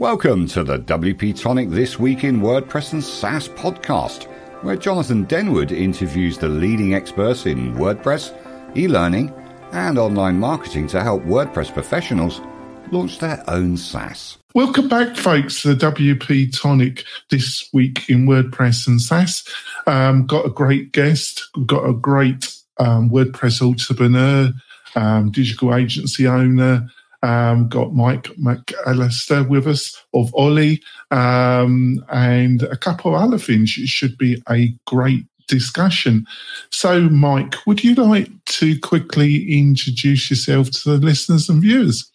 Welcome to the WP Tonic This Week in WordPress and SaaS podcast, where Jonathan Denwood interviews the leading experts in WordPress, e learning, and online marketing to help WordPress professionals launch their own SaaS. Welcome back, folks, to the WP Tonic This Week in WordPress and SaaS. Um, got a great guest, got a great um, WordPress entrepreneur, um, digital agency owner um, got Mike McAlister with us of Ollie, um, and a couple of other things. It should be a great discussion. So, Mike, would you like to quickly introduce yourself to the listeners and viewers?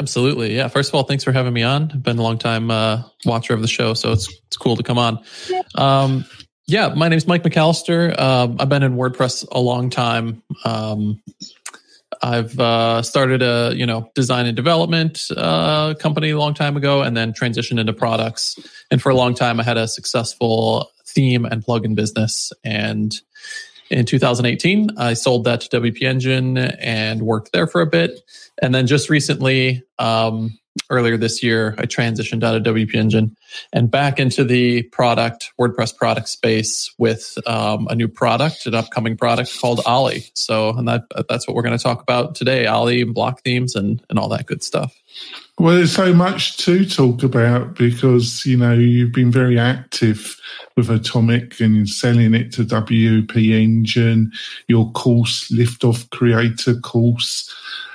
Absolutely. Yeah. First of all, thanks for having me on. I've been a long time uh, watcher of the show, so it's it's cool to come on. Um, yeah, my name is Mike McAlister. Uh, I've been in WordPress a long time. Um, I've uh, started a you know design and development uh, company a long time ago, and then transitioned into products. And for a long time, I had a successful theme and plugin business. And in 2018, I sold that to WP Engine and worked there for a bit. And then just recently, um, earlier this year, I transitioned out of WP Engine and back into the product, WordPress product space with um, a new product, an upcoming product called Ollie. So, and that, that's what we're going to talk about today Ollie and block themes and, and all that good stuff. Well, there's so much to talk about because, you know, you've been very active with Atomic and selling it to WP Engine, your course, Liftoff Creator course.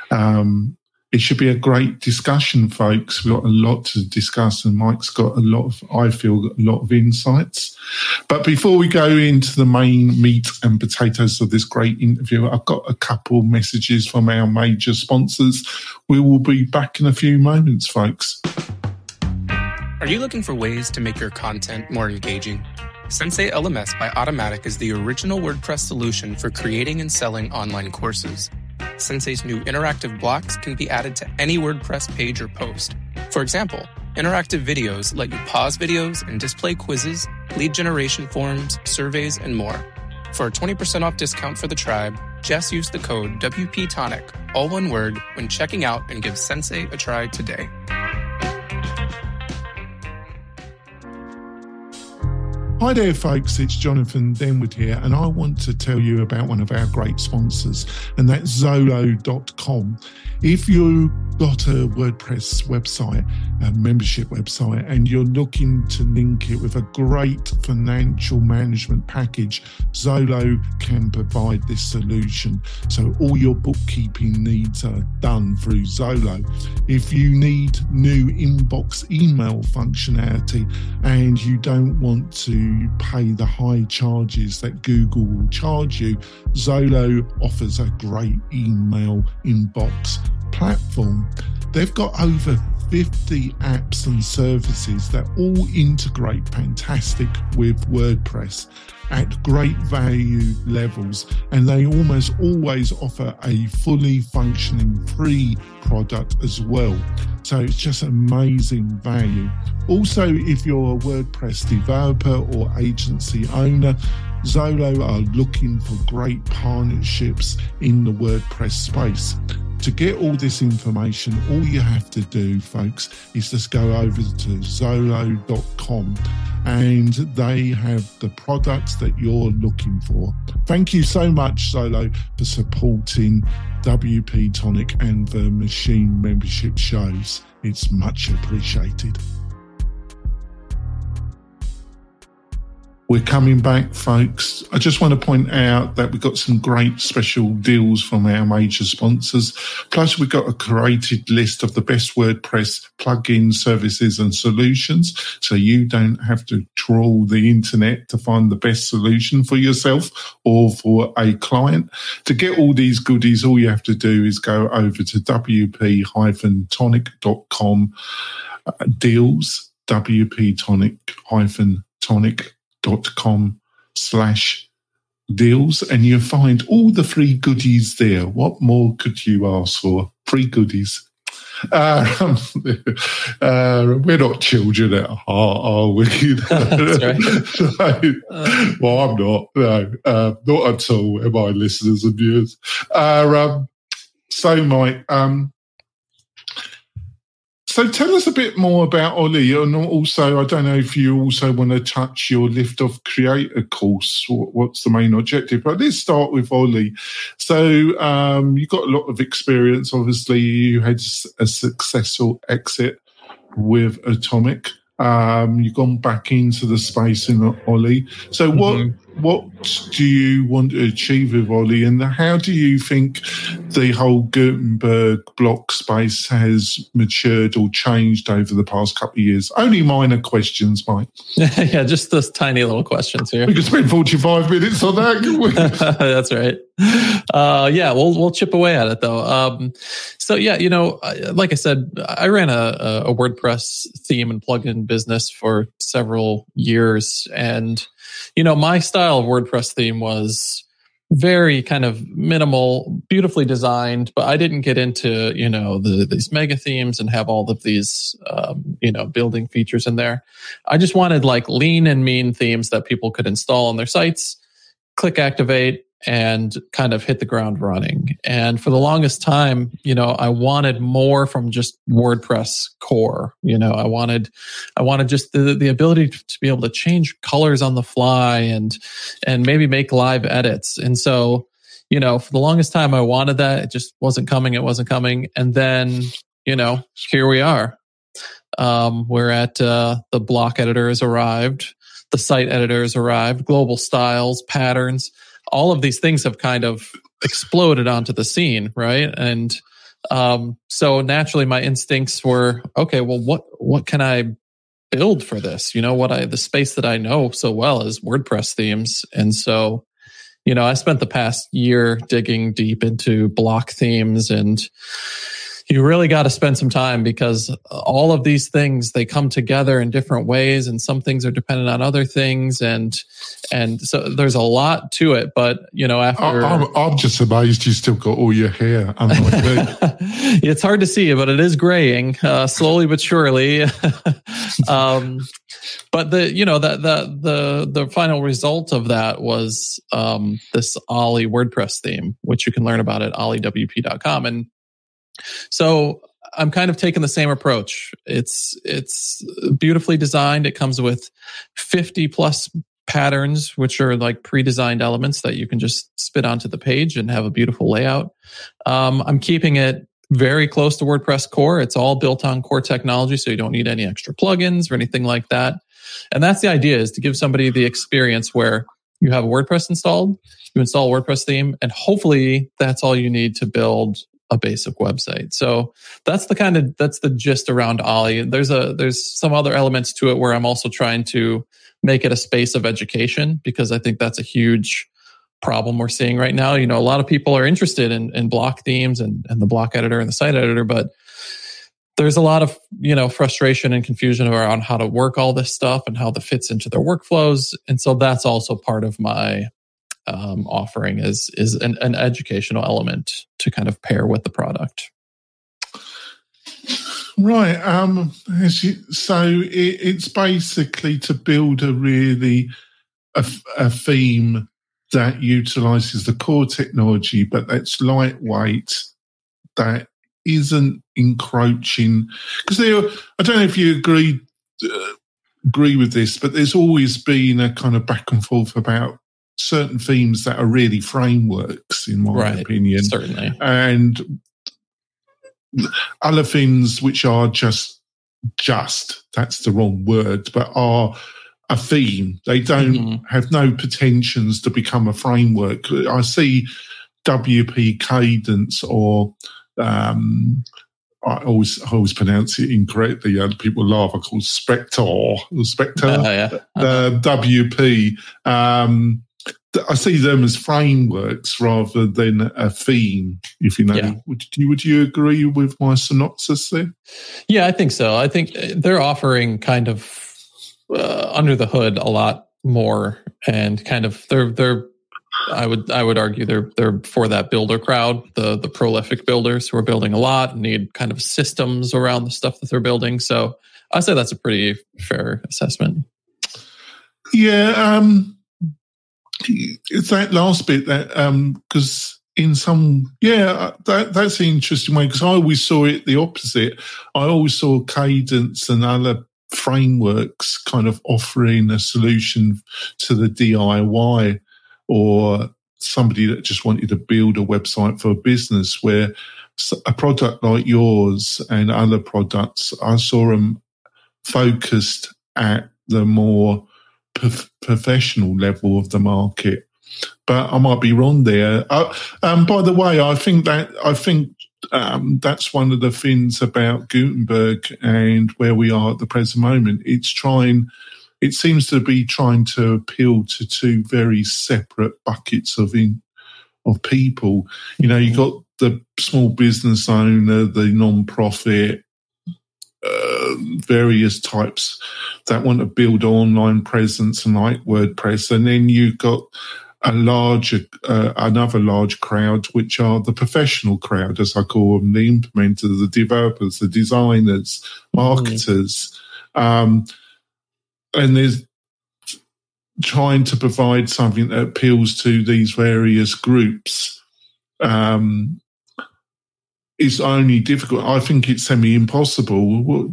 Um, it should be a great discussion, folks. We've got a lot to discuss, and Mike's got a lot of, I feel, a lot of insights. But before we go into the main meat and potatoes of this great interview, I've got a couple messages from our major sponsors. We will be back in a few moments, folks. Are you looking for ways to make your content more engaging? Sensei LMS by Automattic is the original WordPress solution for creating and selling online courses. Sensei's new interactive blocks can be added to any WordPress page or post. For example, interactive videos let you pause videos and display quizzes, lead generation forms, surveys, and more. For a 20% off discount for the tribe, just use the code WPTonic, all one word, when checking out and give Sensei a try today. Hi there, folks. It's Jonathan Denwood here, and I want to tell you about one of our great sponsors, and that's Zoho.com. If you've got a WordPress website, a membership website, and you're looking to link it with a great financial management package, Zoho can provide this solution. So all your bookkeeping needs are done through Zoho. If you need new inbox email functionality and you don't want to pay the high charges that Google will charge you, Zoho offers a great email inbox platform. They've got over 50 apps and services that all integrate fantastic with WordPress at great value levels, and they almost always offer a fully functioning free product as well. So it's just amazing value. Also, if you're a WordPress developer or agency owner, Zoho are looking for great partnerships in the WordPress space. To get all this information, all you have to do, folks, is just go over to Zoho.com and they have the products that you're looking for. Thank you so much, Zoho, for supporting WP Tonic and the Machine membership shows. It's much appreciated. We're coming back, folks. I just want to point out that we've got some great special deals from our major sponsors. Plus, we've got a curated list of the best WordPress plugins, services, and solutions. So you don't have to trawl the internet to find the best solution for yourself or for a client. To get all these goodies, all you have to do is go over to wp-tonic.com uh, deals, wp-tonic-tonic dot com slash deals and you find all the free goodies there. What more could you ask for? Free goodies. Uh, uh, we're not children at heart, are we? well, I'm not. No, uh, not at all. Am I, listeners and viewers? Uh, um, so, Mike, um, So tell us a bit more about Ollie, and also I don't know if you also want to touch your Liftoff Creator course. What's the main objective? But let's start with Ollie. So um, you've got a lot of experience. Obviously, you had a successful exit with Atomic. Um, you've gone back into the space in Ollie. So what? Mm-hmm what do you want to achieve with Ollie, and how do you think the whole Gutenberg block space has matured or changed over the past couple of years? Only minor questions, Mike. yeah, just those tiny little questions here. We could spend forty-five minutes on that. That's right. Uh, yeah, we'll we'll chip away at it though. Um, so yeah, you know, like I said, I ran a, a WordPress theme and plugin business for several years, and you know, my style of WordPress theme was very kind of minimal, beautifully designed, but I didn't get into, you know, the, these mega themes and have all of these, um, you know, building features in there. I just wanted like lean and mean themes that people could install on their sites, click activate, and kind of hit the ground running. And for the longest time, you know, I wanted more from just WordPress core. You know, I wanted, I wanted just the, the ability to, be able to change colors on the fly and, and maybe make live edits. And so, you know, for the longest time, I wanted that. It just wasn't coming. It wasn't coming. And then, you know, here we are. Um, we're at, uh, the block editor has arrived. The site editor has arrived, global styles, patterns all of these things have kind of exploded onto the scene, right? And um, so naturally, my instincts were okay. Well, what what can I build for this? You know, what I the space that I know so well is WordPress themes, and so you know, I spent the past year digging deep into block themes and you really got to spend some time because all of these things they come together in different ways and some things are dependent on other things and and so there's a lot to it but you know after i'm, I'm just amazed you still got all your hair it's hard to see but it is graying uh, slowly but surely. Um, but the you know the the the the final result of that was um, this ollie wordpress theme which you can learn about at olliewp.com and so I'm kind of taking the same approach. It's it's beautifully designed. It comes with 50 plus patterns, which are like pre-designed elements that you can just spit onto the page and have a beautiful layout. Um, I'm keeping it very close to WordPress core. It's all built on core technology, so you don't need any extra plugins or anything like that. And that's the idea is to give somebody the experience where you have WordPress installed, you install a WordPress theme, and hopefully that's all you need to build a basic website. So that's the kind of that's the gist around Ollie. There's a there's some other elements to it where I'm also trying to make it a space of education because I think that's a huge problem we're seeing right now. You know, a lot of people are interested in, in block themes and, and the block editor and the site editor, but there's a lot of you know frustration and confusion around how to work all this stuff and how that fits into their workflows and so that's also part of my um, offering is is an, an educational element to kind of pair with the product. Right. Um, so it, it's basically to build a really a, a, theme that utilizes the core technology, but that's lightweight, that isn't encroaching. Because I don't know if you agree uh, agree with this, but there's always been a kind of back and forth about certain themes that are really frameworks, in my right, opinion. Certainly. And other things which are just just that's the wrong word, but are a theme. They don't mm-hmm. have no pretensions to become a framework. I see WP Kadence or um, I always I always pronounce it incorrectly. and people laugh. I call Spectre or Spectre. Uh, yeah. The WP. Um, I see them as frameworks rather than a theme. If you know, yeah. would you would you agree with my synopsis there? Yeah, I think so. I think uh, they're offering kind of uh, under the hood a lot more, and kind of they're they're. I would I would argue they're they're for that builder crowd, the the prolific builders who are building a lot and need kind of systems around the stuff that they're building. So I say that's a pretty fair assessment. Yeah. Um, it's that last bit that because in some yeah uh, that that's an interesting way because I always saw it the opposite. I always saw Kadence and other frameworks kind of offering a solution to the DIY or somebody that just wanted to build a website for a business where a product like yours and other products, I saw them focused at the more prof- professional level of the market. But I might be wrong there. Uh, um, by the way, I think that I think um, that's one of the things about Gutenberg and where we are at the present moment. It's trying, it seems to be trying to appeal to two very separate buckets of in, of people. You know, you got the small business owner, the non-profit, uh, various types that want to build online presence and like WordPress, and then you've got a larger, uh, another large crowd, which are the professional crowd, as I call them, the implementers, the developers, the designers, marketers, mm. um, and there's trying to provide something that appeals to these various groups. Um, is only difficult. I think it's semi impossible. What,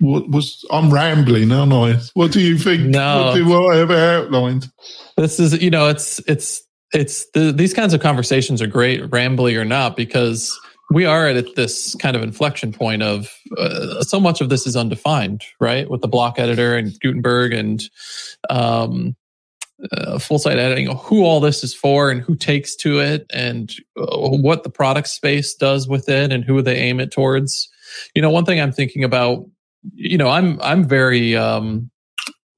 what was I'm rambling, aren't I? What do you think? No, what do I have outlined? This is, you know, it's it's it's the, these kinds of conversations are great, rambly or not, because we are at this kind of inflection point of uh, so much of this is undefined, right? With the block editor and Gutenberg and um, uh, full site editing, who all this is for and who takes to it and uh, what the product space does with it and who they aim it towards. You know, one thing I'm thinking about, you know, I'm I'm very um,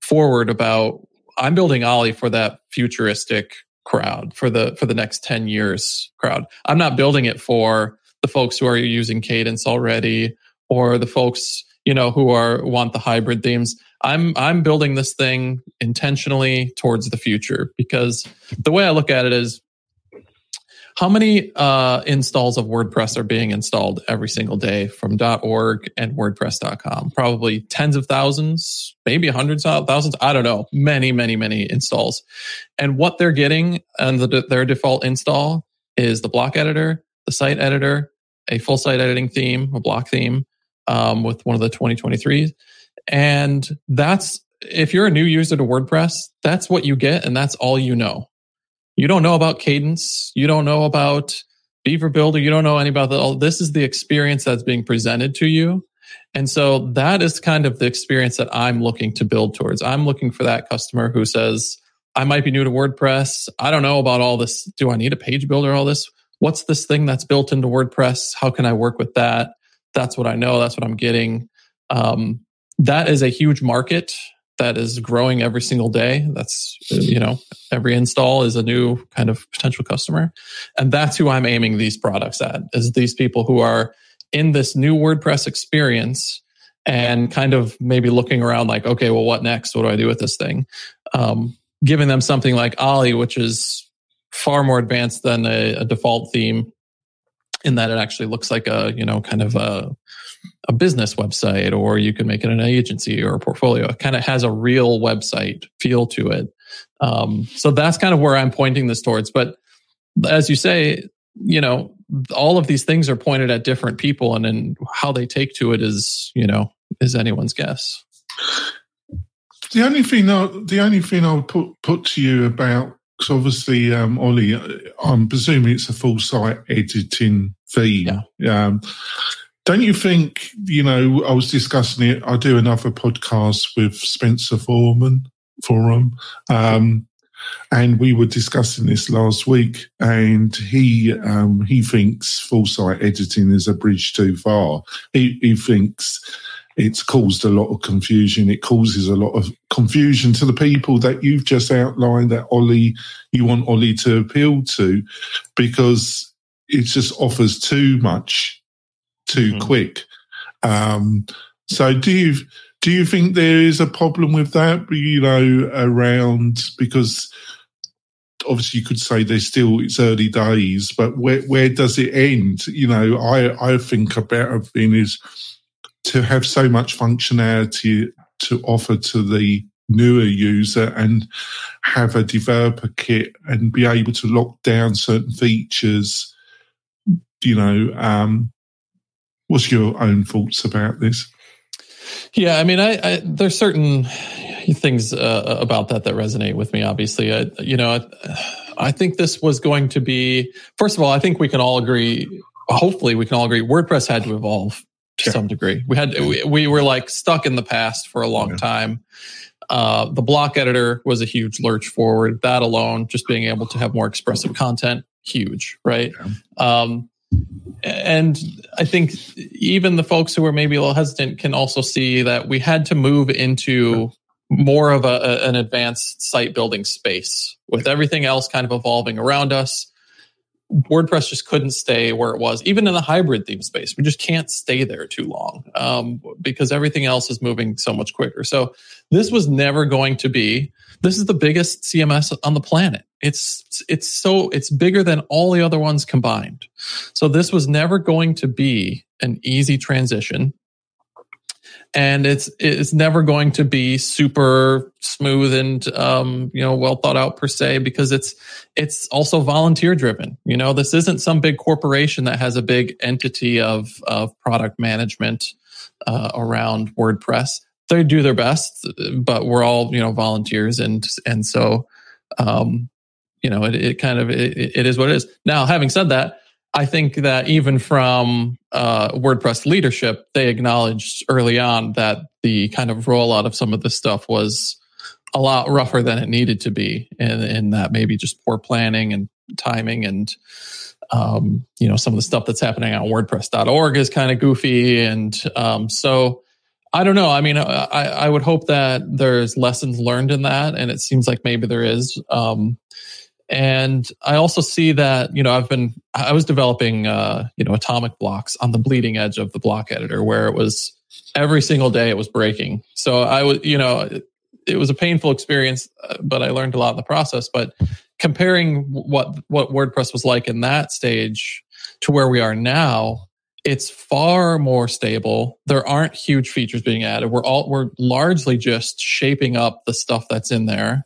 forward about I'm building Ollie for that futuristic crowd for the for the next 10 years crowd. I'm not building it for the folks who are using Kadence already or the folks, you know, who are want the hybrid themes. I'm I'm building this thing intentionally towards the future because the way I look at it is how many uh, installs of WordPress are being installed every single day from .org and WordPress.com? Probably tens of thousands, maybe hundreds of thousands. I don't know. Many, many, many installs. And what they're getting and the, their default install is the block editor, the site editor, a full site editing theme, a block theme um, with one of the 2023s. And that's, if you're a new user to WordPress, that's what you get and that's all you know. You don't know about Kadence. You don't know about Beaver Builder. You don't know any about that. This is the experience that's being presented to you. And so that is kind of the experience that I'm looking to build towards. I'm looking for that customer who says, I might be new to WordPress. I don't know about all this. Do I need a page builder? All this? What's this thing that's built into WordPress? How can I work with that? That's what I know. That's what I'm getting. Um, that is a huge market that is growing every single day. That's, you know, every install is a new kind of potential customer. And that's who I'm aiming these products at is these people who are in this new WordPress experience and kind of maybe looking around like, okay, well, what next? What do I do with this thing? Um, giving them something like Ollie, which is far more advanced than a, a default theme in that it actually looks like a, you know, kind of a, a business website or you can make it an agency or a portfolio. It kind of has a real website feel to it. Um, so that's kind of where I'm pointing this towards. But as you say, you know, all of these things are pointed at different people and then how they take to it is, you know, is anyone's guess. The only thing, I, the only thing I'll put put to you about, because obviously, um, Ollie, I'm presuming it's a full site editing theme. Yeah. Um, don't you think, you know, I was discussing it. I do another podcast with Spencer Forman, Forum, um, and we were discussing this last week. And he um, he thinks full site editing is a bridge too far. He, he thinks it's caused a lot of confusion. It causes a lot of confusion to the people that you've just outlined that Ollie, you want Ollie to appeal to, because it just offers too much too mm-hmm. quick. Um, so do you do you think there is a problem with that? You know, around because obviously you could say there's still it's early days, but where where does it end? You know, I I think a better thing is to have so much functionality to offer to the newer user and have a developer kit and be able to lock down certain features. You know, um, what's your own thoughts about this? Yeah, I mean, I, I there's certain things uh, about that that resonate with me. Obviously, I, you know, I, I think this was going to be. First of all, I think we can all agree. Hopefully, we can all agree. WordPress had to evolve to some degree. We had we, we, were like stuck in the past for a long yeah. time. Uh, the block editor was a huge lurch forward. That alone, just being able to have more expressive content, huge, right? Yeah. Um, and I think even the folks who are maybe a little hesitant can also see that we had to move into more of a, an advanced site building space with everything else kind of evolving around us. WordPress just couldn't stay where it was, even in the hybrid theme space. We just can't stay there too long um, because everything else is moving so much quicker. So this was never going to be. This is the biggest CMS on the planet. It's it's so it's bigger than all the other ones combined. So this was never going to be an easy transition and it's it's never going to be super smooth and um, you know well thought out per se because it's it's also volunteer driven. You know, this isn't some big corporation that has a big entity of of product management uh, around WordPress. They do their best, but we're all you know volunteers, and and so um, you know it, it kind of it, it is what it is. Now, having said that I think that even from uh, WordPress leadership, they acknowledged early on that the kind of rollout of some of this stuff was a lot rougher than it needed to be, and in that maybe just poor planning and timing and um, you know some of the stuff that's happening on WordPress.org is kind of goofy, and um, so I don't know. I mean, I, I would hope that there's lessons learned in that, and it seems like maybe there is. Um, and I also see that, you know, I've been, I was developing, uh, you know, atomic blocks on the bleeding edge of the block editor where it was every single day it was breaking. So I was, you know, it, it was a painful experience, uh, but I learned a lot in the process. But comparing what, what WordPress was like in that stage to where we are now, it's far more stable. There aren't huge features being added. We're all, we're largely just shaping up the stuff that's in there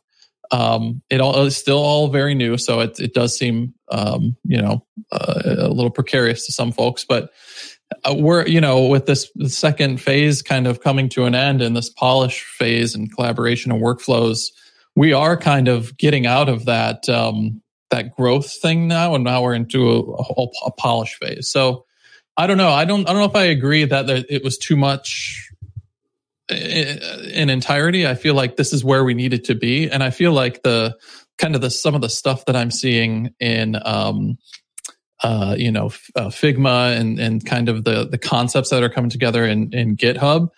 um, it all is still all very new, so it it does seem um, you know uh, a little precarious to some folks, but uh, we're you know with this second phase kind of coming to an end and this polish phase and collaboration and workflows, we are kind of getting out of that um, that growth thing now, and now we're into a, a, a polish phase. So I don't know. I don't. I don't know if I agree that there, it was too much in entirety. I feel like this is where we needed to be, and I feel like the kind of the some of the stuff that I'm seeing in um, uh, you know uh, Figma and and kind of the the concepts that are coming together in in GitHub.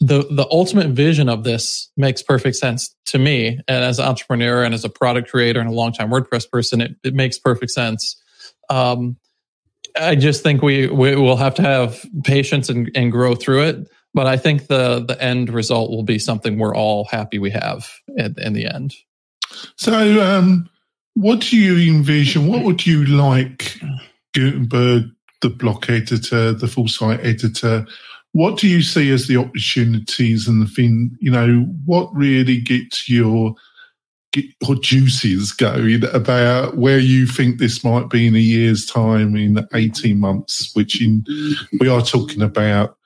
The the ultimate vision of this makes perfect sense to me, and as an entrepreneur and as a product creator and a longtime WordPress person, it, it makes perfect sense. Um, I just think we we will have to have patience and, and grow through it but I think the the end result will be something we're all happy we have in, in the end. So, um, what do you envision? What would you like Gutenberg, the block editor, the full site editor? What do you see as the opportunities and the thing? You know, what really gets your your juices going about where you think this might be in a year's time, in eighteen months? Which in, we are talking about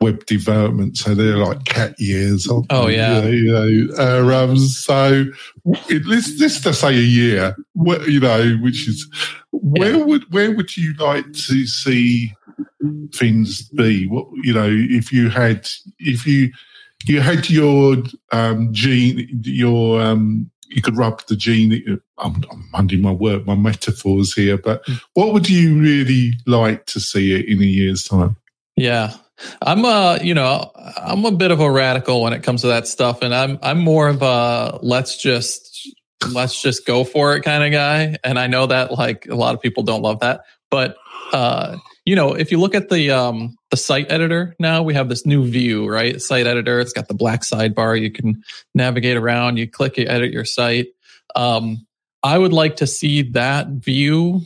web development, so they're like cat years. Oh yeah, you know. You know uh, um, so it, let's let's just say a year. Where, you know, which is where yeah. would where would you like to see things be? What you know, if you had if you you had your um, gene, your um, you could rub the gene. I'm, I'm under my work, my metaphors here, but hmm. what would you really like to see it in a year's time? Yeah, I'm a, you know, I'm a bit of a radical when it comes to that stuff, and I'm I'm more of a let's just let's just go for it kind of guy. And I know that like a lot of people don't love that, but uh, you know, if you look at the um the site editor now, we have this new view, right? Site editor. It's got the black sidebar. You can navigate around. You click, you edit your site. Um, I would like to see that view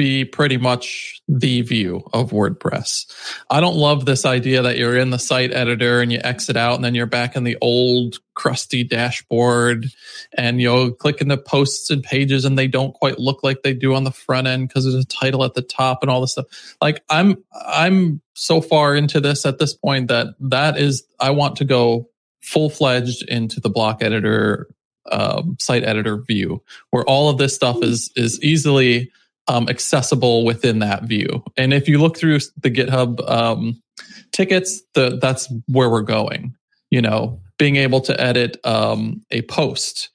be pretty much the view of WordPress. I don't love this idea that you're in the site editor and you exit out and then you're back in the old crusty dashboard and you'll click into posts and pages and they don't quite look like they do on the front end because there's a title at the top and all this stuff. Like I'm I'm so far into this at this point that that is I want to go full fledged into the block editor um, site editor view where all of this stuff is is easily um, accessible within that view. And if you look through the GitHub um, tickets, the, that's where we're going. You know, being able to edit um, a post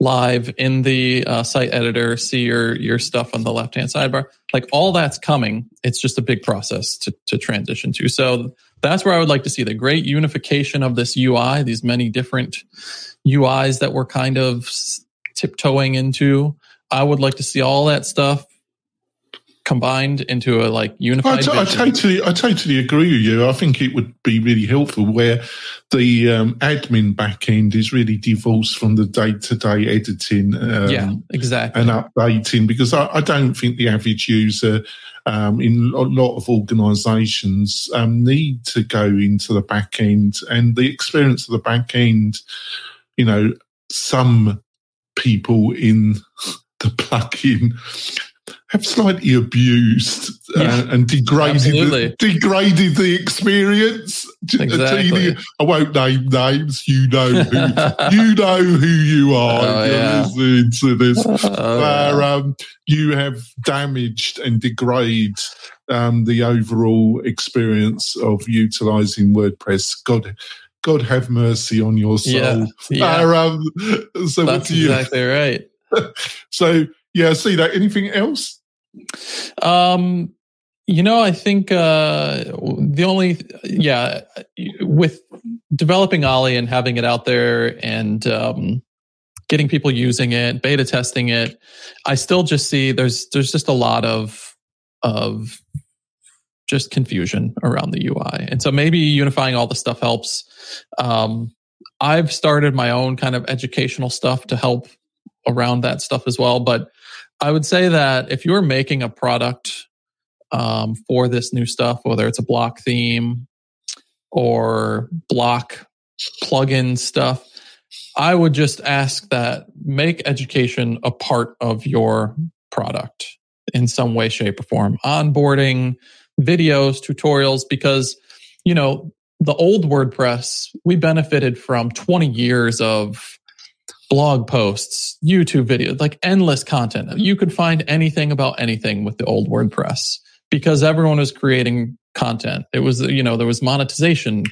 live in the uh, site editor, see your your stuff on the left hand sidebar. Like all that's coming. It's just a big process to to transition to. So that's where I would like to see the great unification of this UI. These many different UIs that we're kind of tiptoeing into. I would like to see all that stuff combined into a like unified. I, t- I totally, I totally agree with you. I think it would be really helpful where the um, admin backend is really divorced from the day to day editing. Um, yeah, exactly. And updating because I, I don't think the average user. Um, in a lot of organisations, um, need to go into the back end, and the experience of the back end. You know, some people in the plugin have slightly abused uh, yeah, and degraded the, degraded the experience. Exactly. I won't name names. You know who you know who you are. Oh, yeah. listening to this, oh, where um, you have damaged and degraded um, the overall experience of utilizing WordPress. God. God have mercy on your soul. Yeah, yeah. Uh, um, so That's exactly right. so yeah, see that. Anything else? Um, you know, I think uh, the only yeah with developing Ollie and having it out there and um, getting people using it, beta testing it, I still just see there's there's just a lot of of just confusion around the UI, and so maybe unifying all the stuff helps. Um, I've started my own kind of educational stuff to help around that stuff as well, but I would say that if you're making a product um, for this new stuff, whether it's a block theme or block plugin stuff, I would just ask that make education a part of your product in some way, shape, or form. Onboarding, videos, tutorials, because, you know, the old WordPress, we benefited from 20 years of blog posts, YouTube videos, like endless content. You could find anything about anything with the old WordPress because everyone was creating content. It was, you know, there was monetization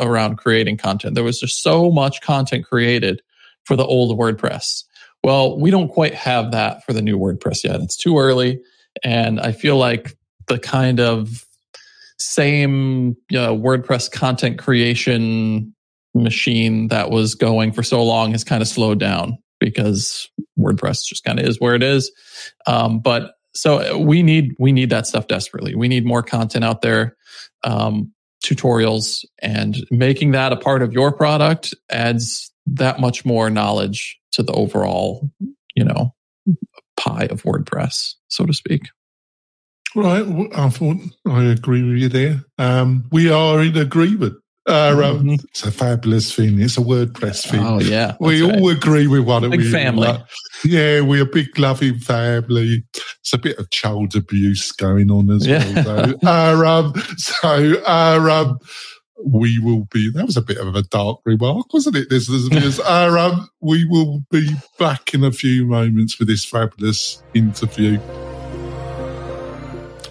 around creating content. There was just so much content created for the old WordPress. Well, we don't quite have that for the new WordPress yet. It's too early. And I feel like the kind of same you know, WordPress content creation machine that was going for so long has kind of slowed down because WordPress just kind of is where it is. Um, but so we need we need that stuff desperately. We need more content out there, um, tutorials, and making that a part of your product adds that much more knowledge to the overall, you know, pie of WordPress, so to speak. Right, I I agree with you there. Um, we are in agreement. Uh, mm-hmm. It's a fabulous thing. It's a WordPress thing. Oh yeah, we right. all agree with one. Big we, family. yeah, we're a big loving family. It's a bit of child abuse going on as yeah. well. Though. uh, um, so, uh, um, we will be. That was a bit of a dark remark, wasn't it? This, uh, um, we will be back in a few moments with this fabulous interview.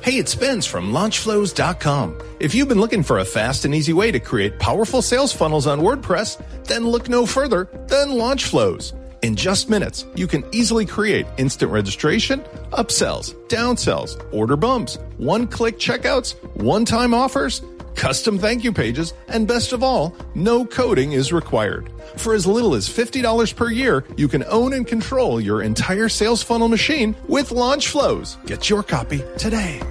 Hey, it's Spence from launchflows.com. If you've been looking for a fast and easy way to create powerful sales funnels on WordPress, then look no further than Launchflows. In just minutes, you can easily create instant registration, upsells, downsells, order bumps, one click checkouts, one time offers, custom thank you pages, and best of all, no coding is required. For as little as $50 per year, you can own and control your entire sales funnel machine with Launch Flows. Get your copy today.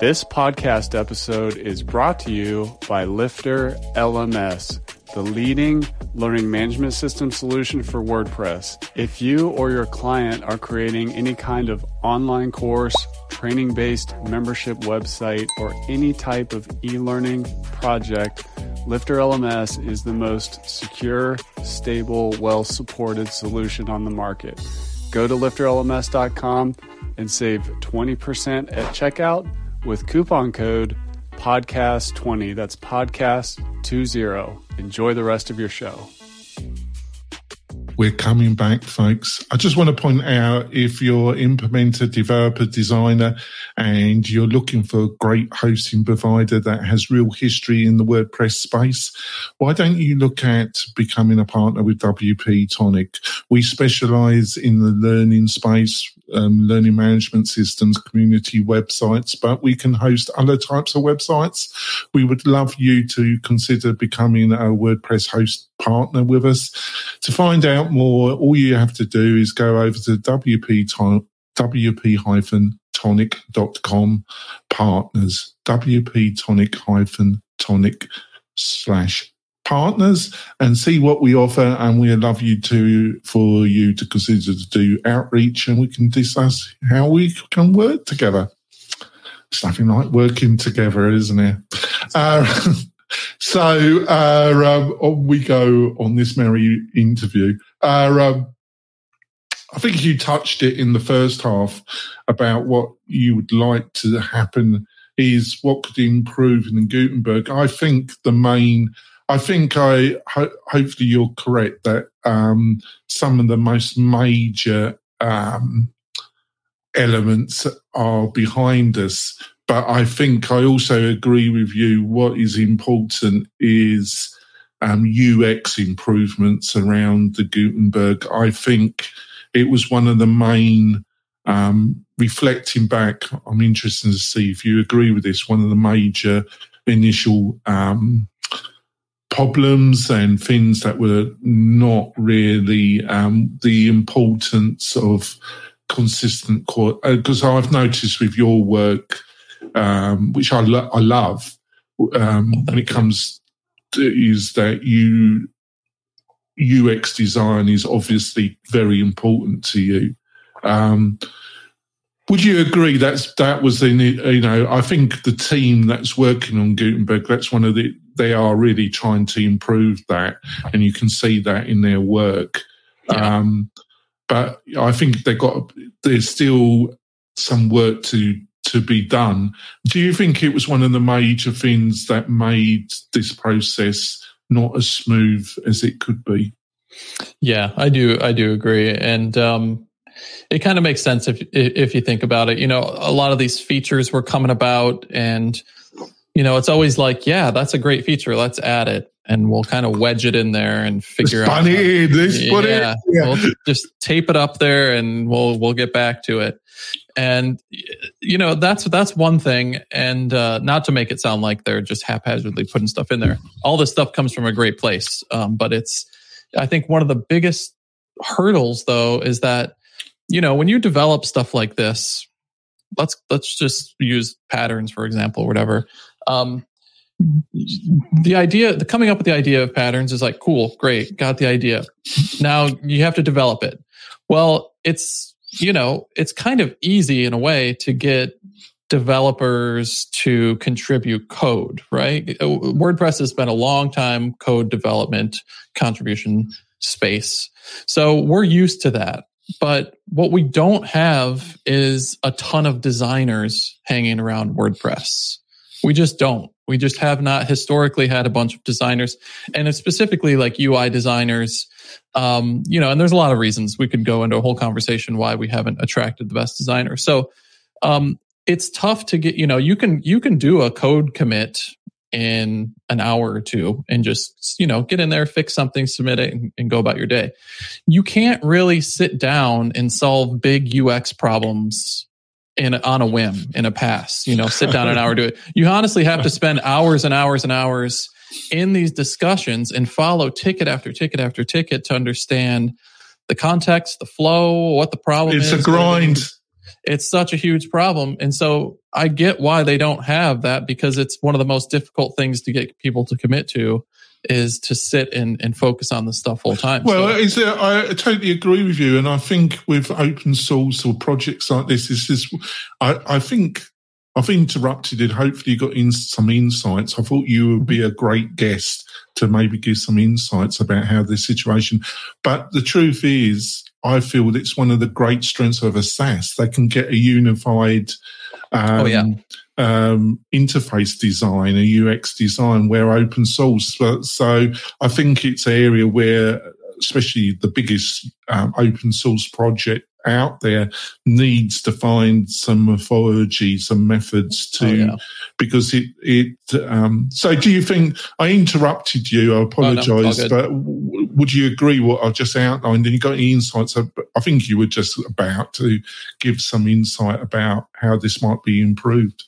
This podcast episode is brought to you by Lifter LMS. the leading learning management system solution for WordPress. If you or your client are creating any kind of online course, training based membership website, or any type of e learning project, Lifter LMS is the most secure, stable, well supported solution on the market. Go to lifterlms.com and save 20% at checkout with coupon code podcast20. That's podcast20. Enjoy the rest of your show. We're coming back, folks. I just want to point out if you're implementer, developer, designer, and you're looking for a great hosting provider that has real history in the WordPress space, why don't you look at becoming a partner with WP Tonic? We specialize in the learning space, um, learning management systems, community websites, but we can host other types of websites. We would love you to consider becoming a WordPress host partner with us. To find out more, all you have to do is go over to WP wp-tonic.com partners, wp tonic- tonic slash partners and see what we offer. And we'd love you to, for you to consider to do outreach and we can discuss how we can work together. It's nothing like working together, isn't it? Uh, so uh, um, on we go on this merry interview. Uh, um, I think you touched it in the first half about what you would like to happen is what could improve in Gutenberg. I think the main, I think I ho- hopefully you're correct that um, some of the most major um, elements are behind us. But I think I also agree with you. What is important is um, UX improvements around the Gutenberg. I think it was one of the main um, reflecting back. I'm interested to see if you agree with this. One of the major initial um, problems and things that were not really um, the importance of consistent because uh, I've noticed with your work, um, which I, lo- I love, um, when it comes to is that you UX design is obviously very important to you. Um, would you agree that's that was the you know I think the team that's working on Gutenberg that's one of the they are really trying to improve that and you can see that in their work. Yeah. Um, but I think they got there's still some work to to be done. Do you think it was one of the major things that made this process not as smooth as it could be. Yeah, I do. I do agree, and um, it kind of makes sense if if you think about it. You know, a lot of these features were coming about, and you know, it's always like, yeah, that's a great feature. Let's add it, and we'll kind of wedge it in there and figure out. Funny, this yeah, it. Yeah. We'll just tape it up there, and we'll we'll get back to it and you know that's that's one thing and uh, not to make it sound like they're just haphazardly putting stuff in there all this stuff comes from a great place um, but it's i think one of the biggest hurdles though is that you know when you develop stuff like this let's let's just use patterns for example or whatever um, the idea the coming up with the idea of patterns is like cool great got the idea now you have to develop it well it's you know, it's kind of easy in a way to get developers to contribute code, right? WordPress has been a long time code development contribution space. So we're used to that. But what we don't have is a ton of designers hanging around WordPress. We just don't. We just have not historically had a bunch of designers and it's specifically like UI designers um, you know, and there's a lot of reasons we could go into a whole conversation why we haven't attracted the best designer. So um, it's tough to get. You know, you can you can do a code commit in an hour or two and just you know get in there fix something submit it and, and, go about your day you can't really sit down and solve big ux problems in on a whim in a pass you know sit down an hour do it you honestly have to spend hours and hours and hours in these discussions and follow ticket after ticket after ticket to understand the context, the flow, what the problem it's is. It's a grind. it's such a huge problem. And so I get why they don't have that because it's one of the most difficult things to get people to commit to is to sit and, and focus on the stuff full time. Well, so, there, I totally agree with you. And I think with open source or projects like this, this is, I, I think I've interrupted it. Hopefully, you got in some insights. I thought you would be a great guest to maybe give some insights about how this situation. But the truth is, I feel that it's one of the great strengths of a SaaS. They can get a unified um, oh, yeah. Um, interface design, a UX design, where open source. So, so I think it's an area where, especially the biggest um, open source project out there needs to find some methodology, some methods to, oh, yeah. because it, it, um, so do you think I interrupted you? I apologize, oh, no, but would you agree what I've just outlined? And you got any insights? I think you were just about to give some insight about how this might be improved.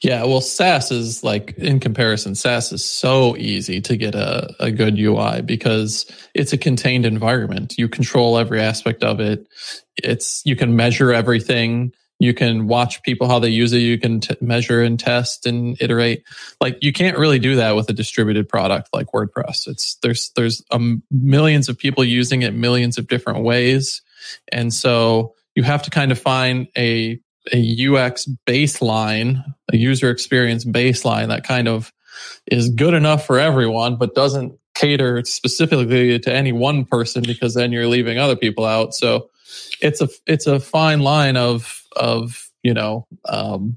Yeah, well, SaaS is like in comparison, SaaS is so easy to get a, a good UI because it's a contained environment. You control every aspect of it it's you can measure everything you can watch people how they use it. You can t- measure and test and iterate. Like you can't really do that with a distributed product like wordpress. It's there's there's um, millions of people using it millions of different ways. And so you have to kind of find a a ux baseline a user experience baseline that kind of is good enough for everyone but doesn't cater specifically to any one person because then you're leaving other people out. So it's a it's a fine line of of you know um,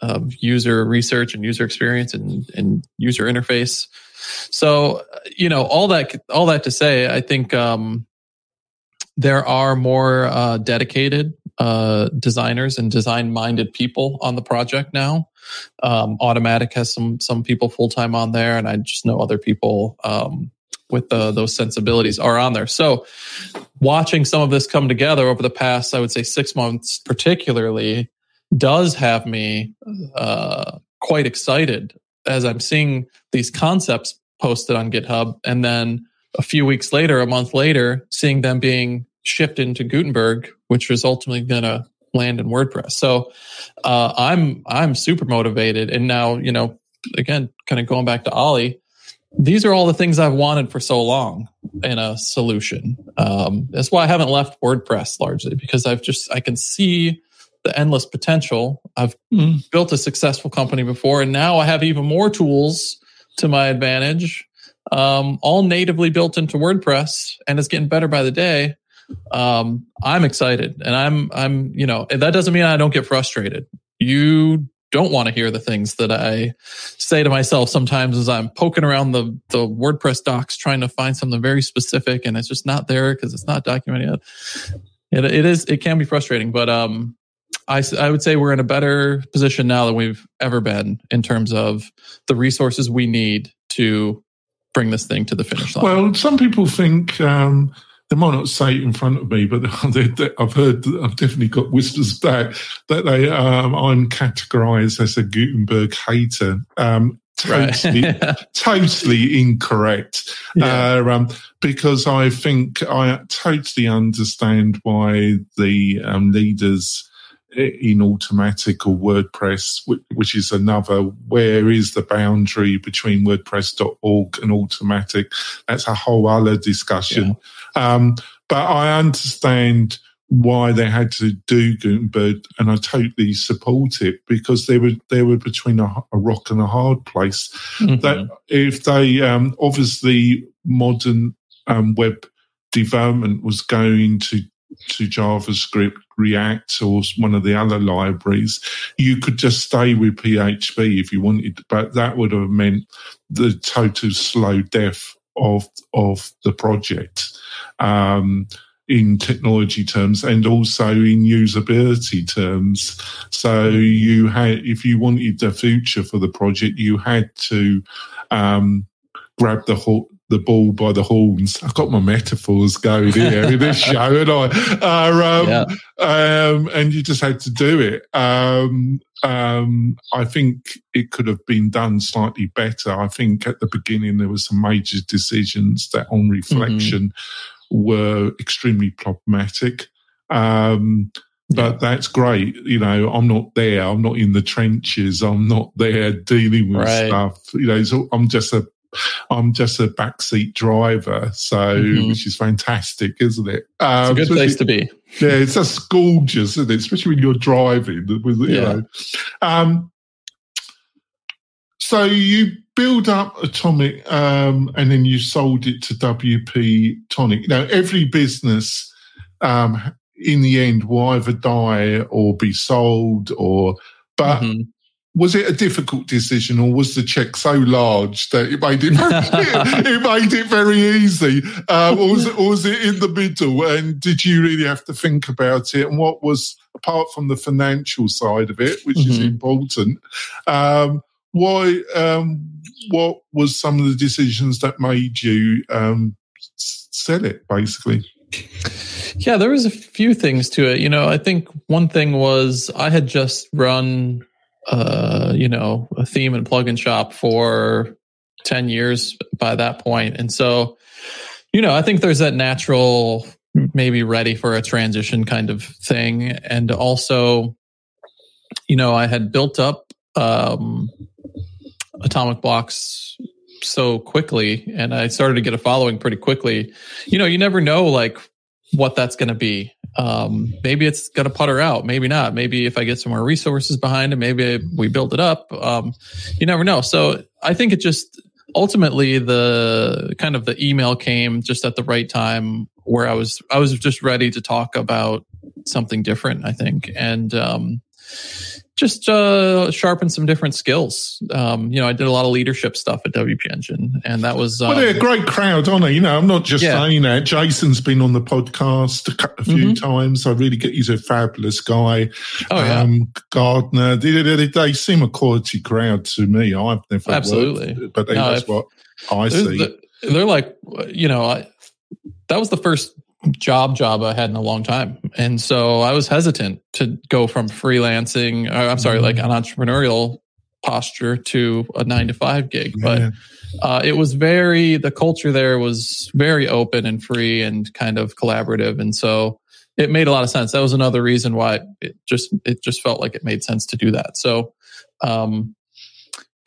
of user research and user experience and, and user interface. So you know all that all that to say, I think um, there are more uh, dedicated uh, designers and design minded people on the project now. Um, Automattic has some some people full time on there, and I just know other people um, with the, those sensibilities are on there. So watching some of this come together over the past, I would say six months, particularly, does have me uh, quite excited as I'm seeing these concepts posted on GitHub, and then a few weeks later, a month later, seeing them being shipped into Gutenberg, which was ultimately going to land in WordPress. So uh, I'm I'm super motivated, and now you know, again, kind of going back to Ollie these are all the things I've wanted for so long in a solution. Um, that's why I haven't left WordPress largely because I've just I can see the endless potential. I've mm. built a successful company before, and now I have even more tools to my advantage, um, all natively built into WordPress, and it's getting better by the day. Um, I'm excited, and I'm I'm you know that doesn't mean I don't get frustrated. You don't want to hear the things that I say to myself sometimes as I'm poking around the, the WordPress docs trying to find something very specific and it's just not there because it's not documented. It, it is, it can be frustrating, but, um, I, I would say we're in a better position now than we've ever been in terms of the resources we need to bring this thing to the finish line. Well, some people think, um, they might not say it in front of me, but they, they, I've heard, I've definitely got whispers back that they, um, I'm categorized as a Gutenberg hater. Um, totally, right. totally incorrect. Yeah. Uh, um, because I think I totally understand why the um, leaders in Automattic or WordPress, which is another, where is the boundary between WordPress.org and Automattic? That's a whole other discussion. Um, but I understand why they had to do Gutenberg, and I totally support it because they were they were between a, a rock and a hard place. Mm-hmm. That if they um, obviously modern um, web development was going to to JavaScript, React, or one of the other libraries, you could just stay with PHP if you wanted, but that would have meant the total slow death of of the project. Um, in technology terms and also in usability terms. So you had, if you wanted the future for the project, you had to um, grab the the ball by the horns. I've got my metaphors going here in this show, and I, uh, um, yeah. um, and you just had to do it. Um, um, I think it could have been done slightly better. I think at the beginning there were some major decisions that, on reflection, mm-hmm. Were extremely problematic. Um, but that's great. You know, I'm not there. I'm not in the trenches. I'm not there dealing with Right. stuff. You know, so I'm just a, I'm just a backseat driver. So, Mhm. which is fantastic, isn't it? It's Um, a good place to be. yeah, it's just gorgeous, isn't it? Especially when you're driving. With, you Yeah. know. Um, so you build up Atomic, um, and then you sold it to WP Tonic. Now, every business, um, in the end, will either die or be sold, or but Mhm. was it a difficult decision or was the check so large that it made it very, it made it very easy um, or, was it, or was it in the middle and did you really have to think about it and what was apart from the financial side of it which is Mhm. important um, why um, what was some of the decisions that made you um, sell it basically Yeah, there was a few things to it. You know, I think one thing was I had just run, uh, you know, a theme and plugin shop for 10 years by that. And so, you know, I think there's that natural, maybe ready for a transition kind of thing. And also, you know, I had built up, um, atomic blocks so quickly and I started to get a following pretty quickly. You know, you never know like what that's going to be. Um, maybe it's going to putter out, maybe not. Maybe if I get some more resources behind it, maybe we build it up. Um, you never know. So I think it just ultimately the kind of the email came just at the right time where I was I was just ready to talk about something different. I think and um, just uh, sharpen some different skills. Um, you know, I did a lot of leadership stuff at WP Engine, and that was um, well, they're a great crowd, aren't they? You know, I'm not just Yeah. saying that. Jason's been on the podcast a, few times. I really get he's a fabulous guy. Mm-hmm. oh yeah. um, Gardner, they, they, they seem a quality crowd to me. I've never Absolutely. worked, but they, No, that's if- what I They're, see. they're like, you know, I, that was the first job job I had in a long time, and so I was hesitant to go from freelancing. Or, I'm sorry, like an entrepreneurial posture to a nine to five gig, but uh, it was very the culture there was very open and free and kind of collaborative, and so it made a lot of sense. That was another reason why it just it just felt like it made sense to do that. So. Um,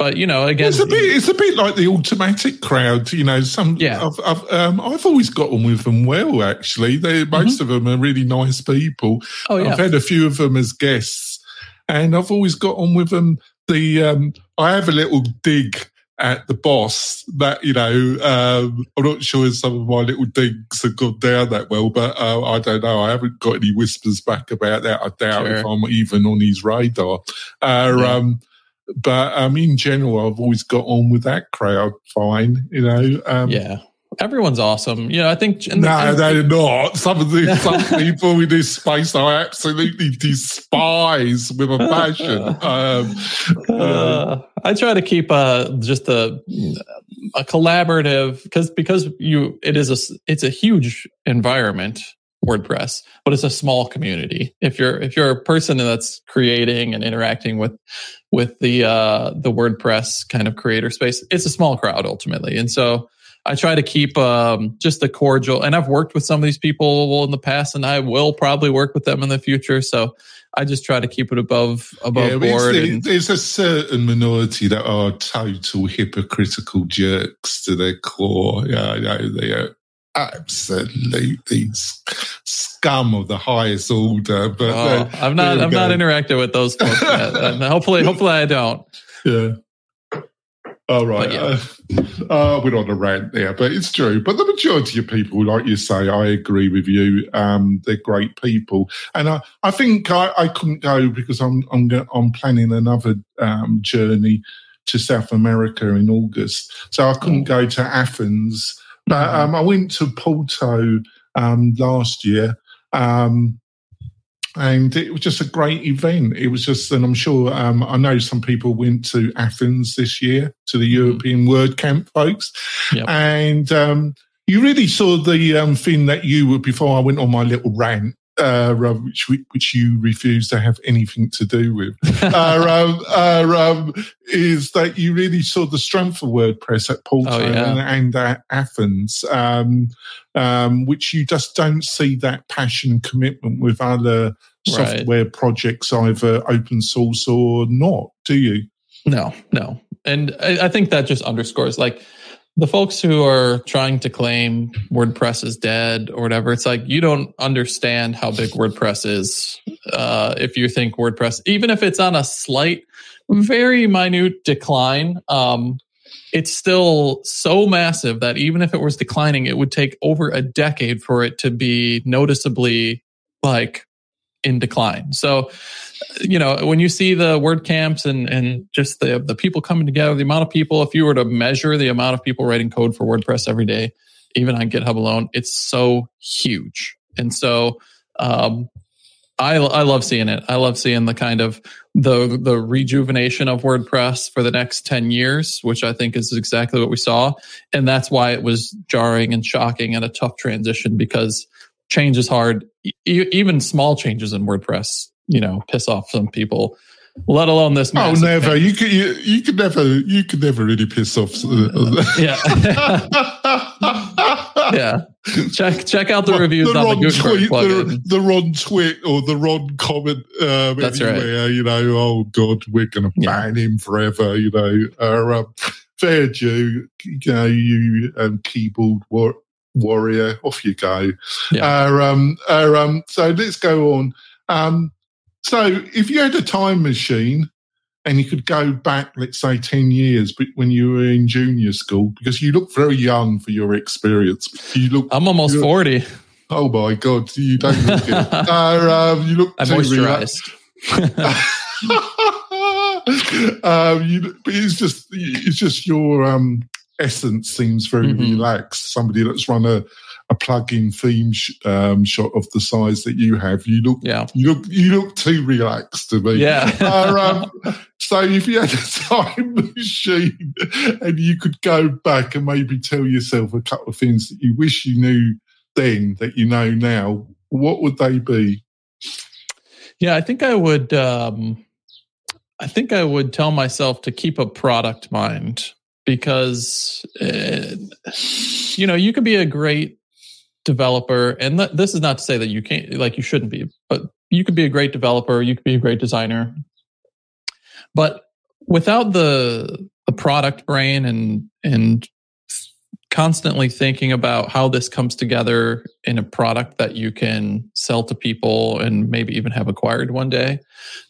but you know, again, It's a bit. It's a bit like the Automattic crowd. You know, some. Yeah. I've, I've, um, I've always got on with them well. Actually, they most of them are really nice people. oh yeah, I've had a few of them as guests, and I've always got on with them. The um, I have a little dig at the boss that you know. Um, I'm not sure if some of my little digs have gone down that well, but uh, I don't know. I haven't got any whispers back about that. I doubt if I'm even on his radar. Uh, Yeah. um, but um, in general, I've always got on with that crowd fine. You know. Um, Yeah. Everyone's awesome. You know, I think. no, and- they're not. Some of the some people in this space I absolutely despise with a passion. Um, uh, uh, I try to keep uh, just a a collaborative because because you it is a it's a huge environment WordPress, but it's a small community. If you're if you're a person that's creating and interacting with with the uh, the WordPress kind of creator space, it's a small crowd ultimately, and so. I try to keep um, just a cordial, and I've worked with some of these people in the past, and I will probably work with them in the future. So I just try to keep it above above yeah, but it's board. and, there's a certain minority that are total hypocritical jerks to their core. Yeah, yeah they are absolutely scum of the highest order. But Oh, uh, I'm not we I've not go. interacted with those folks hopefully hopefully I don't. Yeah. All right. Yeah. Uh, uh, we're on a rant there, but it's true. But the majority of people, like you say, I agree with you. Um, they're great people, and I, I think I, I couldn't go because I'm I'm go, I'm planning another um, journey to South America in August, so I couldn't go to Athens. But Mhm. um, I went to Porto um, last year. Um, and it was just a great event. It was just, and I'm sure um, I know some people went to Athens this year to the European WordCamp, folks, Yep. and um, you really saw the um, thing that you were before I went on my little rant. Uh, um, which which you refuse to have anything to do with, uh, um, uh, um, is that you really saw the strength of WordPress at Porto oh, yeah. and, and, at Athens, um, um, which you just don't see that passion and commitment with other software right. projects, either open source or not. Do you? No, no, and I, I think that just underscores like the folks who are trying to claim WordPress is dead or whatever, it's like you don't understand how big WordPress is. Uh, if you think WordPress, even if it's on a slight, very minute decline, um, it's still so massive that even if it was declining, it would take over a decade for it to be noticeably like in decline. So you know, when you see the WordCamps and and just the the people coming together, the amount of people, if you were to measure the amount of people writing code for WordPress every day, even on GitHub alone, it's so huge. And so um, I I love seeing it. I love seeing the kind of the the rejuvenation of WordPress for the next 10 years, which I think is exactly what we saw. And that's why it was jarring and shocking and a tough transition because change is hard. E- even small changes in WordPress you know piss off some people let alone this oh never you could you, you could never you could never really piss off uh, yeah yeah check check out the reviews the on the tweet. The, the wrong tweet or the wrong comment um, That's anywhere, right. you know oh god we're gonna ban yeah. him forever you know uh, um, fair due you know you um, keyboard war- warrior off you go yeah. uh, um, uh, um, so let's go on um, so if you had a time machine and you could go back, let's say 10 years, but when you were in junior school, because you look very young for your experience. You look. I'm almost 40. Oh my God, you don't look it. uh, um, you look I'm moisturized. um, you, but it's just, it's just your um, essence seems very mm-hmm. relaxed. Somebody that's run a, a plug-in theme sh- um, shot of the size that you have. You look, yeah. you look, you look too relaxed to me. Yeah. uh, um, so if you had a time machine and you could go back and maybe tell yourself a couple of things that you wish you knew then that you know now, what would they be? Yeah, I think I would. Um, I think I would tell myself to keep a product mind because uh, you know you could be a great developer and th- this is not to say that you can't like you shouldn't be but you could be a great developer you could be a great designer. But without the the product brain and and constantly thinking about how this comes together in a product that you can sell to people and maybe even have acquired one day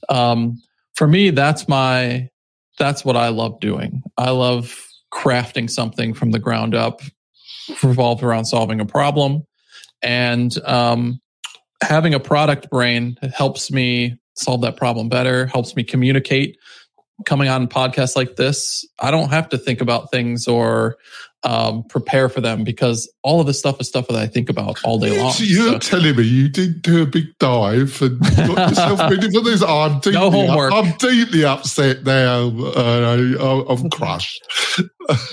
um, for me that's my that's what i love doing. I love crafting something from the ground up revolved around solving a problem. And um, having a product brain helps me solve that problem better, helps me communicate. Coming on podcasts like this, I don't have to think about things or um, prepare for them because all of this stuff is stuff that I think about all day long. You're so. telling me you didn't do a big dive and got yourself ready for this? I'm deeply, no homework. I'm deeply upset now. Uh, I'm crushed.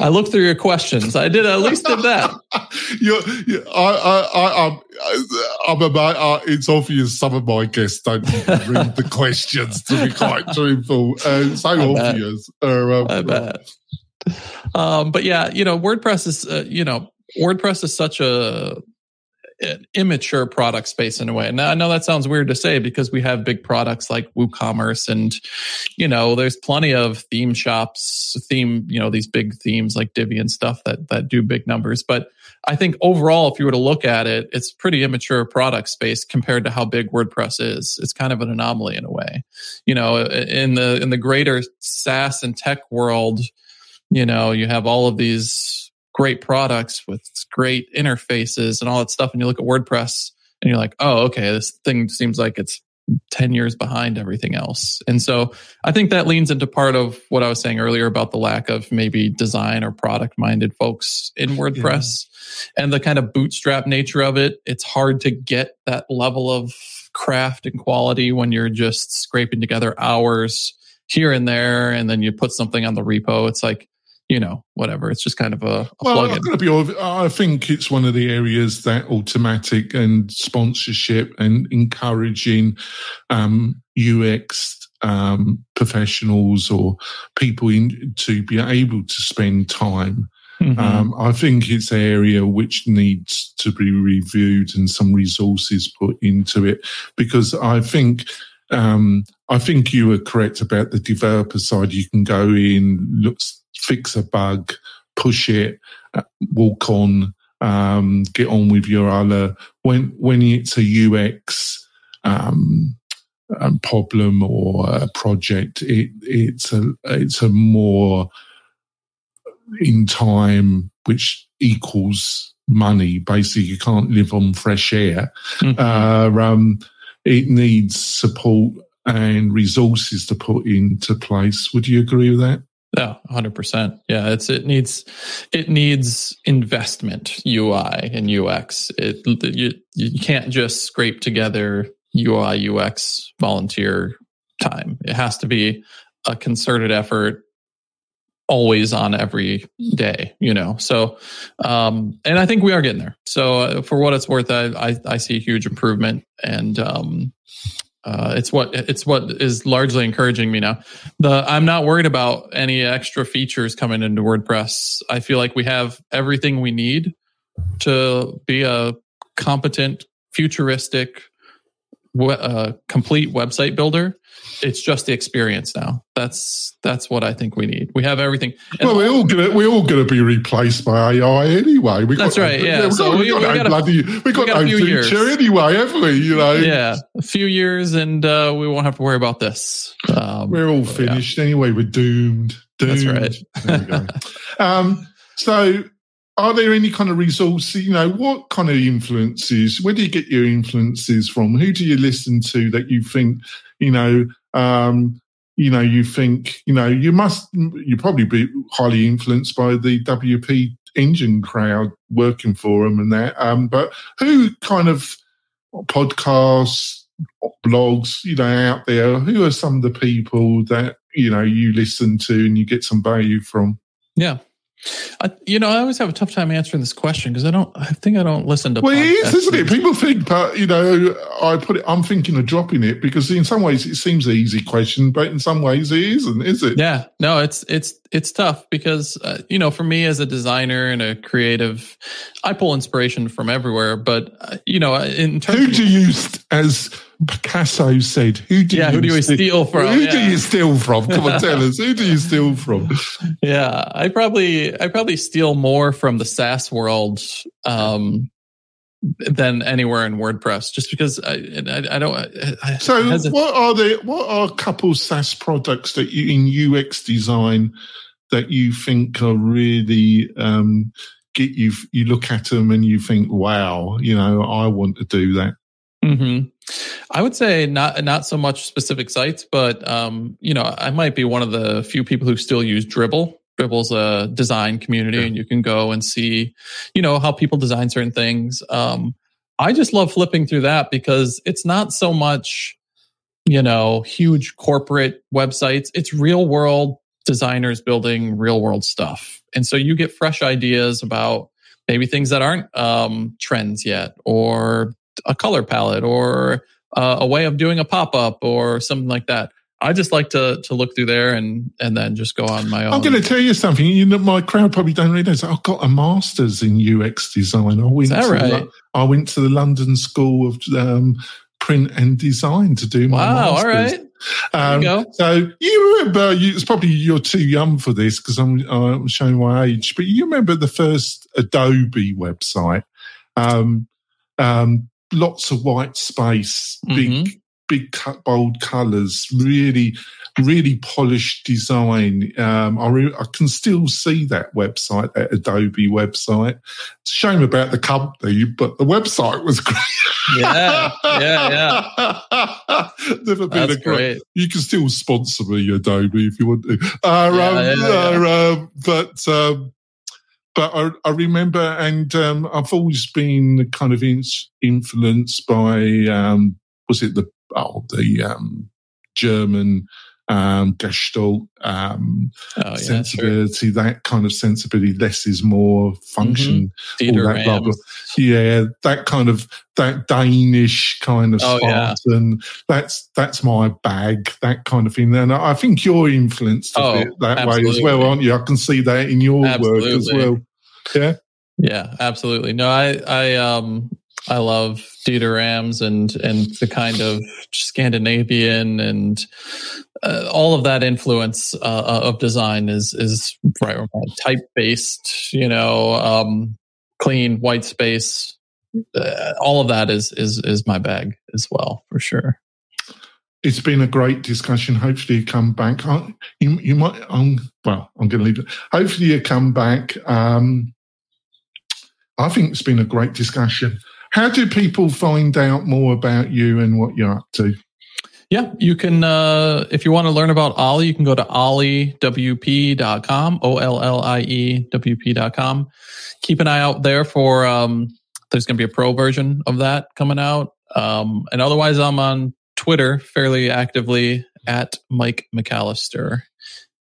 I looked through your questions. I did at least did that. you're, you're, I, I, I'm, I'm about, uh, it's obvious some of my guests don't read the questions to be quite truthful. Uh, so I obvious. Uh, um, I bet. Um, but yeah, you know, WordPress is, uh, you know, WordPress is such a an immature product space in a way. Now I know that sounds weird to say because we have big products like WooCommerce and you know there's plenty of theme shops, theme you know these big themes like Divi and stuff that that do big numbers. But I think overall, if you were to look at it, it's pretty immature product space compared to how big WordPress is. It's kind of an anomaly in a way. You know, in the in the greater SaaS and tech world, you know, you have all of these great products with great interfaces and all that stuff. And you look at WordPress and you're like, oh, okay, this thing seems like it's 10 years behind everything else. And so I think that leans into part of what I was saying earlier about the lack of maybe design or product minded folks in WordPress yeah. and the kind of bootstrap nature of it. It's hard to get that level of craft and quality when you're just scraping together hours here and there and then you put something on the repo. It's like, you know, whatever. It's just kind of a, a well, plugin. I'm gonna be, I think it's one of the areas that Automattic and sponsorship and encouraging um, UX um, professionals or people in, to be able to spend time. Mhm. Um, I think it's an area which needs to be reviewed and some resources put into it because I think um, I think you were correct about the developer side. You can go in, look, fix a bug, push it, uh, walk on, um, get on with your other. When when it's a UX um, um, problem or a project, it, it's a it's a more in time which equals money. Basically, you can't live on fresh air. Mhm. Uh, um, it needs support and resources to put into place. Would you agree with that? Yeah, hundred percent. Yeah, it's it needs it needs investment UI and UX. It you you can't just scrape together UI UX volunteer time. It has to be a concerted effort always on every day you know so um and i think we are getting there so uh, for what it's worth i i, I see huge improvement and um uh, it's what it's what is largely encouraging me now. The I'm not worried about any extra features coming into WordPress. I feel like we have everything we need to be a competent, futuristic, uh, complete website builder. It's just the experience now. That's that's what I think we need. We have everything. And well, we're all gonna we're all gonna be replaced by AI anyway. We That's right, yeah. So got, we- got we no got a- bloody we got, got no future years. anyway, haven't we? You know, yeah, a few years, and uh, we won't have to worry about this. Um, we're all yeah. finished anyway. We're doomed. Doomed. That's right. We um, so, are there any kind of resources? You know, what kind of influences? Where do you get your influences from? Who do you listen to that you think, you know, um, you know, you think, you know, you must, you probably be highly influenced by the WP engine crowd working for them and that. Um, but who kind of podcasts, blogs, you know, out there? Who are some of the people that you know you listen to and you get some value from? Yeah. I, you know, I always have a tough time answering this question because I don't. I think I don't listen to. Well, it is, isn't it? People think, but you know, I put it. I'm thinking of dropping it because in some ways it seems an easy question, but in some ways it isn't, is it? Yeah, no, it's it's it's tough because uh, you know, for me as a designer and a creative, I pull inspiration from everywhere. But uh, you know, in terms Who do you, st- as Picasso said, who do yeah, you who do we st- steal from? Who Yeah. do you steal from? Come on, tell us. Who do you steal from? Yeah, I probably I probably steal more from the SaaS world um, than anywhere in WordPress, just because I I, I don't. I, I So, what are the what are a couple SaaS products that you in UX design that you think are really um, get you? You look at them and you think, "Wow, you know, I want to do that." hmm I would say not not so much specific sites, but um, you know, I might be one of the few people who still use Dribbble. Dribbble's a design community, and you can go and see, you know, how people design certain things. Um, I just love flipping through that because it's not so much, you know, huge corporate websites. It's real world designers building real world stuff, and so you get fresh ideas about maybe things that aren't um, trends yet, or a color palette or uh, a way of doing a pop up or something like that. I just like to to look through there and and then just go on my own. I'm going to tell you something. You know, my crowd probably don't realize I've got a master's in UX design. I went that to right? Lo- I went to the London School of um, Print and Design to do my Wow, all master's. right. There Um, you. So you remember? You, it's probably you're too young for this because I'm, I'm showing my age. But you remember the first Adobe website? Um, um, lots of white space, big, Mhm. big cut, bold colours, really, really polished design. Um, I, re- I can still see that website, that Adobe website. It's a shame about the company, but the website was great. Yeah, yeah, yeah. Never been That's a great great. you can still sponsor me, Adobe, if you want to. Uh, Yeah, um, yeah, yeah. uh, um, but um, but I, I remember, and um, I've always been kind of in, influenced by um, was it the oh the um, German um, Gestalt, um, Oh, yeah, sensibility, that kind of sensibility. Less is more function. Mm-hmm. all that blah, blah. Yeah, that kind of that Danish kind of Oh, yeah. Spartan. That's that's my bag. That kind of thing. And I think you're influenced a Oh, bit that way as well, aren't you? I can see that in your work as well. Yeah. Yeah, absolutely. No, I, I, um, I love Dieter Rams and and the kind of Scandinavian and uh, all of that influence uh, of design is is right type based, you know, um, clean white space. Uh, all of that is is is my bag as well for sure. It's been a great discussion. Hopefully, you come back. I, you, you might. Um, well, I'm going to leave it. Hopefully, you come back. Um, I think it's been a great discussion. How do people find out more about you and what you're up to? Yeah, you can, uh, if you want to learn about Ollie, you can go to olliewp.com, O L L I E W P.com. Keep an eye out there for, um, there's going to be a pro version of that coming out. Um, and otherwise, I'm on Twitter fairly actively at Mike McAlister.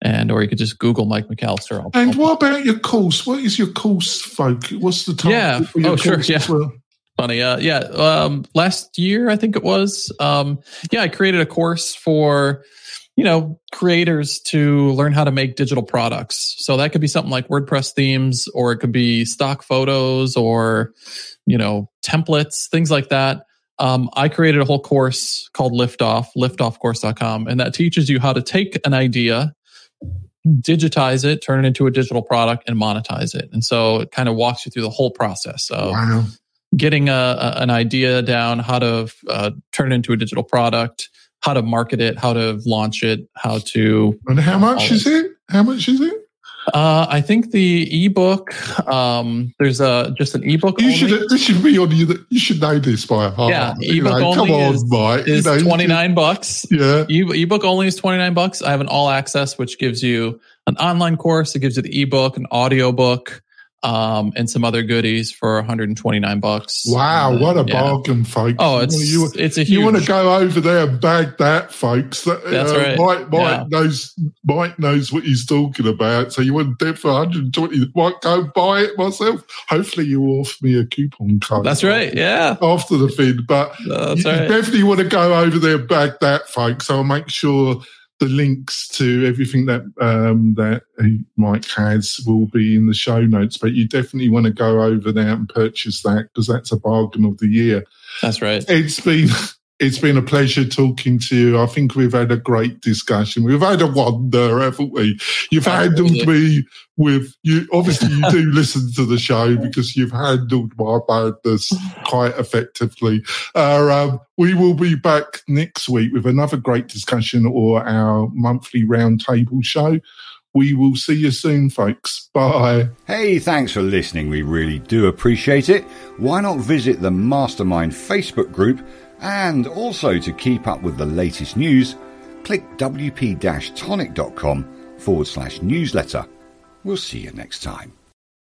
And, or you could just Google Mike McAlister. I'll- And I'll- what about your course? What is your course folk? What's the title Yeah. for your Oh, sure, yeah. well? Funny. Uh, yeah. Um, last year, I think it was. Um, yeah, I created a course for, you know, creators to learn how to make digital products. So that could be something like WordPress themes, or it could be stock photos, or you know, templates, things like that. Um, I created a whole course called Liftoff, liftoffcourse.com, and that teaches you how to take an idea, digitize it, turn it into a digital product, and monetize it. And so it kind of walks you through the whole process. So Wow. Getting a, a, an idea down, how to uh, turn it into a digital product, how to market it, how to launch it, how to. And how much is it? How much is it? Uh, I think the ebook. Um, there's a just an ebook. You only should. This should be on you. You should know this by heart. Yeah, You ebook know, come only on, is- Mike. is you know, twenty nine bucks. Yeah. E- ebook only is 29 bucks. I have an all access, which gives you an online course. It gives you the ebook, an audio book, um, and some other goodies for 129 bucks. Wow, Uh, what a yeah. bargain, folks! Oh, it's you, it's a huge. you want to go over there and bag that, folks. That, That's uh, right. Mike, Mike Yeah. knows Mike knows what he's talking about. So you want to dip for 120? Might go buy it myself. Hopefully, you offer me a coupon code. That's right. Yeah, After the thing, but that's you right. definitely want to go over there and bag that, folks. I'll make sure the links to everything that um, that Mike has will be in the show notes. But you definitely want to go over there and purchase that because that's a bargain of the year. That's right. It's been it's been a pleasure talking to you. I think we've had a great discussion. We've had a wonder, haven't we? You've handled me with you. Obviously, you do listen to the show because you've handled my madness quite effectively. Uh, um, we will be back next week with another great discussion or our monthly roundtable show. We will see you soon, folks. Bye. Hey, thanks for listening. We really do appreciate it. Why not visit the Mastermind Facebook group? And also to keep up with the latest news, click wp-tonic.com forward slash newsletter. We'll see you next time.